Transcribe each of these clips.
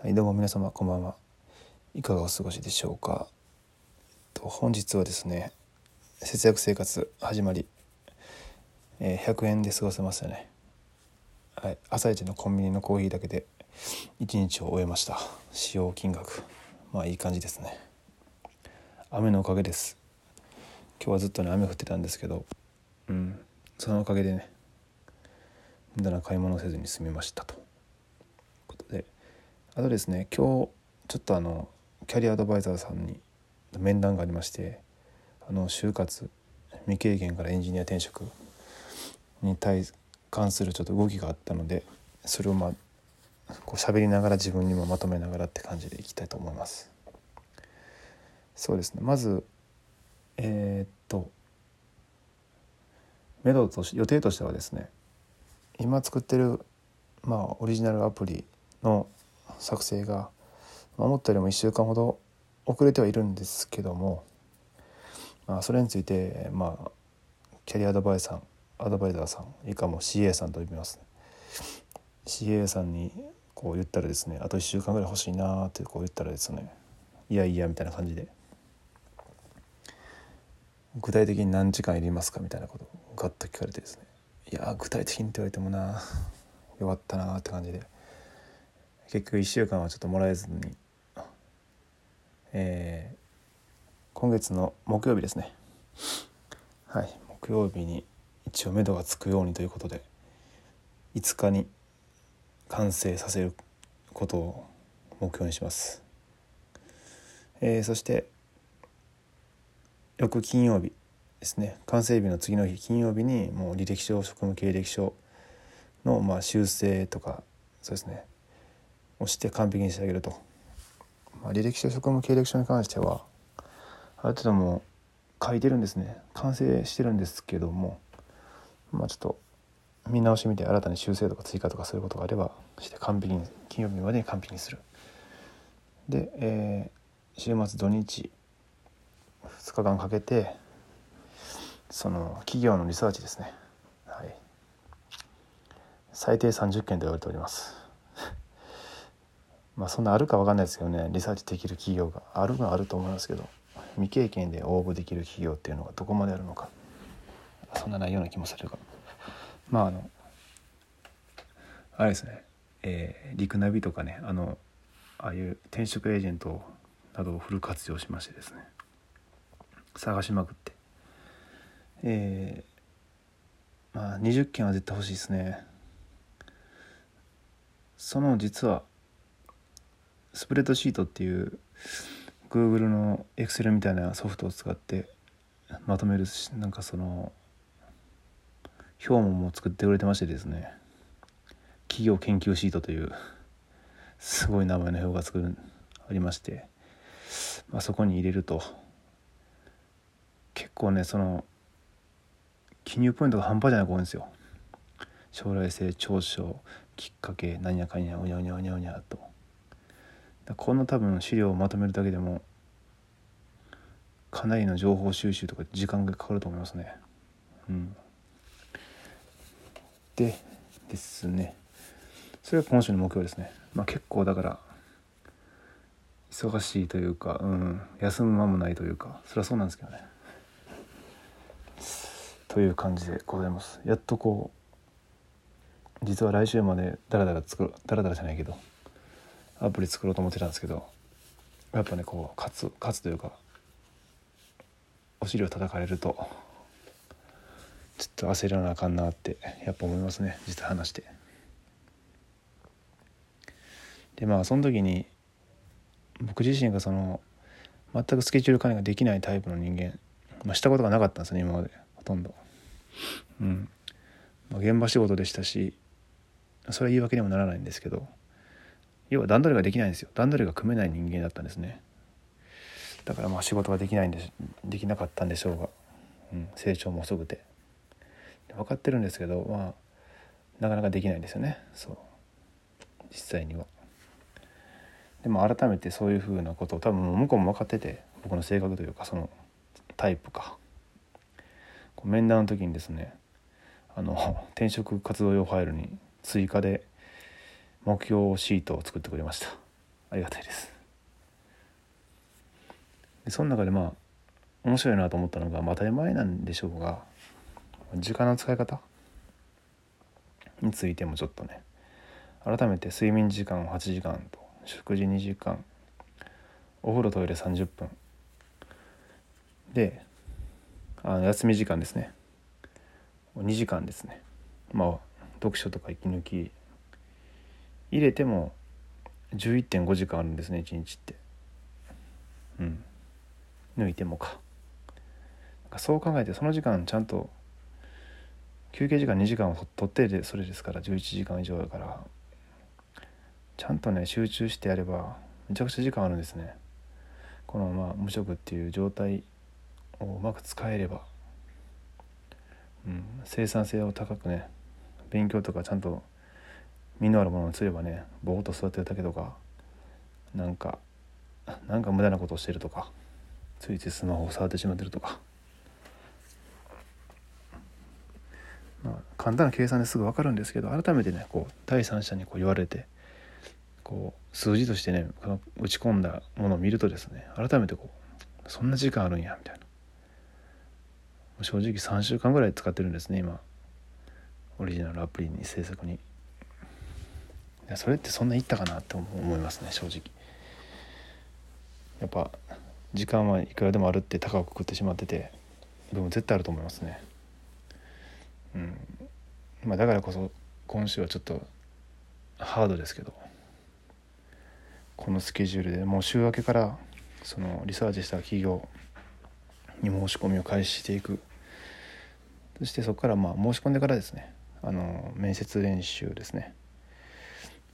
はい、どうも皆様こんばんは。いかがお過ごしでしょうか。と本日はですね、節約生活始まり、えー100円で過ごせますよね。はい、朝一のコンビニのコーヒーだけで1日を終えました。使用金額、まあいい感じですね。雨のおかげです。今日はずっとね雨降ってたんですけど、うん、そのおかげでね、無駄な買い物せずに済みましたと。あとですね今日ちょっとあのキャリアアドバイザーさんに面談がありましてあの就活未経験からエンジニア転職に対関するちょっと動きがあったのでそれをまあこう喋りながら自分にもまとめながらって感じでいきたいと思います。そうですねまずえーっと目処とし予定としてはですね今作ってるまあオリジナルアプリの作成が思ったよりも1週間ほど遅れてはいるんですけども、まあ、それについてまあキャリアアドバイザーアドバイザーさん以下も CA さんと呼びますね。CA さんにこう言ったらですねあと1週間ぐらい欲しいなってこう言ったらですねいやいやみたいな感じで具体的に何時間いりますかみたいなことをガッと聞かれてですねいや具体的にって言われてもな弱ったなって感じで結局1週間はちょっともらえずに、えー今月の木曜日ですね。はい木曜日に一応目処がつくようにということで5日に完成させることを目標にします、えーそして翌金曜日ですね。完成日の次の日金曜日にもう履歴書職務経歴書のまあ修正とかそうですね。をして完璧に仕上げると、まあ、履歴書職務経歴書に関してはある程度もう書いてるんですね。完成してるんですけどもまあちょっと見直し見て新たに修正とか追加とかそういうことがあればして完璧に金曜日までに完璧にする。で、えー週末土日2日間かけてその企業のリサーチですね。はい。最低30件と言われております。まあそんなあるか分かんないですけどねリサーチできる企業があるのはあると思いますけど未経験で応募できる企業っていうのがどこまであるのか。そんなないような気もするが。まああのあれですね、えー、リクナビとかねあのああいう転職エージェントなどをフル活用しましてですね。探しまくって。えー、まあ20件は絶対欲しいですね。その実はスプレッドシートっていう Google の Excel みたいなソフトを使ってまとめるしなんかその表もも作ってくれてましてですね。企業研究シートというすごい名前の表が作るありまして、まあ、そこに入れると結構ねその記入ポイントが半端じゃなく多いんですよ。将来性長所きっかけ何やかんやうにゃうにゃうにゃうにゃと。この多分資料をまとめるだけでもかなりの情報収集とか時間がかかると思いますね。うん。でですね。それが今週の目標ですね。まあ結構だから忙しいというか、うん、休む間もないというかそれはそうなんですけどね。という感じでございます。やっとこう実は来週までダラダラ作るダラダラじゃないけどアプリ作ろうと思ってたんですけどやっぱねこう勝つ勝つというかお尻を叩かれるとちょっと焦らなあかんなってやっぱ思いますね実際話して。でまあその時に僕自身がその全くスケジュール管理ができないタイプの人間、まあ、したことがなかったんですね今までほとんど。うん、まあ、現場仕事でしたしそれは言い訳にもならないんですけど要は段取りができないんですよ。段取りが組めない人間だったんですね。だからまあ仕事ができないんでできなかったんでしょうが、うん、成長も遅くて。分かってるんですけどまあなかなかできないんですよね。そう。実際には。でも改めてそういうふうなことを多分向こうも分かってて僕の性格というかそのタイプか。こう面談の時にですねあの転職活動用ファイルに追加で目標シートを作ってくれました。ありがたいです。でその中でまあ面白いなと思ったのが、当たり前なんでしょうが時間の使い方についてもちょっとね改めて睡眠時間8時間と食事2時間お風呂トイレ30分であの休み時間ですね。2時間ですね。まあ読書とか息抜き入れても11.5時間あるんですね1日って。うん。抜いてもか。そう考えてその時間ちゃんと休憩時間2時間を取ってでそれですから11時間以上だから。ちゃんとね集中してやればめちゃくちゃ時間あるんですね。このまあ無職っていう状態をうまく使えれば、うん、生産性を高くね勉強とかちゃんと身のあるものにすればねぼーっと座ってるだけとかなんかなんか無駄なことをしてるとかついついスマホを触ってしまってるとか、まあ、簡単な計算ですぐ分かるんですけど改めてねこう第三者にこう言われてこう数字としてね打ち込んだものを見るとですね改めてこうそんな時間あるんやみたいな。正直3週間ぐらい使ってるんですね今。オリジナルアプリに制作に。それってそんないったかなって思いますね正直。やっぱ時間はいくらでもあるって高くくくってしまっててでも絶対あると思いますね。うん。まあだからこそ今週はちょっとハードですけどこのスケジュールでもう週明けからそのリサーチした企業に申し込みを開始していく。そしてそこからまあ申し込んでからですねあの面接練習ですね。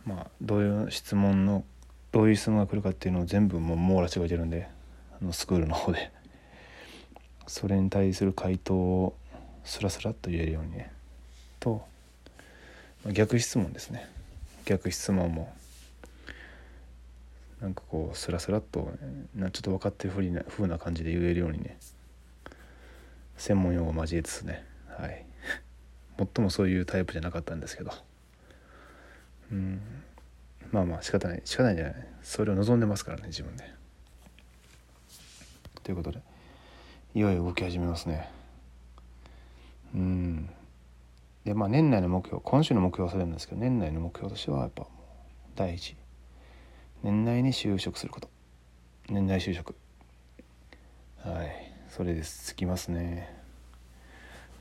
まあどういう質問のどういう質問が来るかっていうのを全部もう網羅してくれてるんであのスクールの方で。それに対する回答をスラスラっと言えるようにね。と逆質問ですね。逆質問もなんかこうスラスラっとなちょっと分かってるふうな風な感じで言えるようにね。専門用語交えつつね。はい。最もそういうタイプじゃなかったんですけど。うん。まあまあ仕方ない。仕方ないんじゃない。それを望んでますからね自分で。ということでいよいよ動き始めますね。うん。でまあ年内の目標今週の目標はそれなんですけど年内の目標としてはやっぱ第一。年内に就職すること。年内就職。はい。それです。つきますね。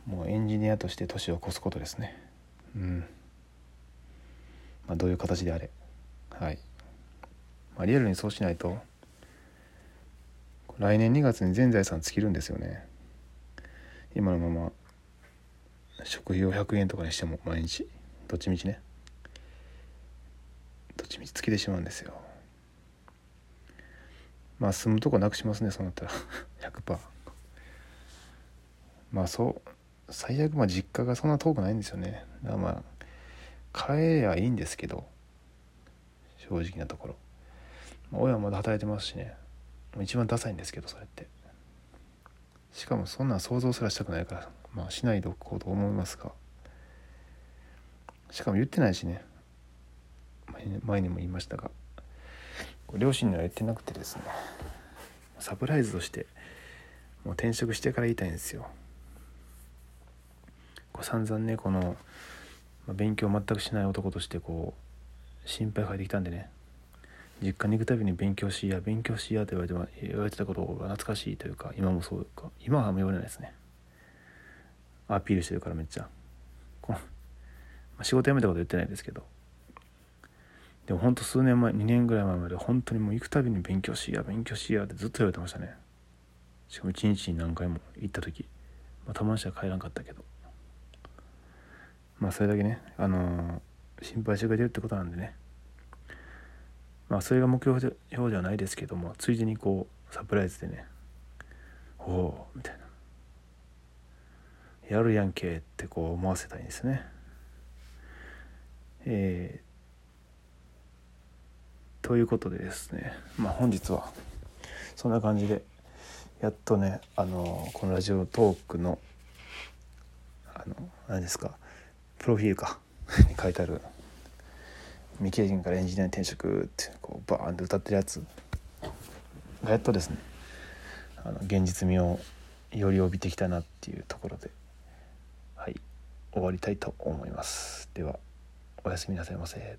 もうエンジニアとして年を越すことですね。うん。まあどういう形であれ。はい、まあ、リアルにそうしないと来年2月に全財産尽きるんですよね。今のまま食費を100円とかにしても毎日？どっちみちね。どっちみち尽きてしまうんですよ。まあ住むとこなくしますねそうなったら。100%まあそう最悪まあ実家がそんな遠くないんですよね。だからまあ帰りゃいいんですけど正直なところ、ま、親はまだ働いてますしね。一番ダサいんですけどそれって。しかもそんなん想像すらしたくないからまあしないでおこうと思いますが。しかも言ってないしね。前にも言いましたが。両親には言ってなくてですね。サプライズとしてもう転職してから言いたいんですよ。こう散々ねこの、まあ、勉強全くしない男としてこう心配かけてきたんでね。実家に行くたびに勉強しや勉強しやと言われて言われてたことが懐かしいというか今もそうか今はあんま言われないですね。アピールしてるからめっちゃ。この、まあ、仕事辞めたこと言ってないですけど。でもほんと数年前2年ぐらい前まで本当にもう行くたびに勉強しや勉強しやってずっと言われてましたね。しかも一日に何回も行った時、まあ、たまにしか帰らんかったけど。まあそれだけねあのー、心配してくれてるってことなんでね。まあそれが目標ではないですけどもついでにこうサプライズでね「おお」みたいな「やるやんけ」ってこう思わせたいんですね。えー、ということでですねまあ本日はそんな感じでやっとねあのこのラジオトークのあの何ですかプロフィールか。に書いてある。未経験からエンジニアに転職ってこうバーンって歌ってるやつ。がやっとですね。あの現実味をより帯びてきたなっていうところではい終わりたいと思います。ではおやすみなさいませ。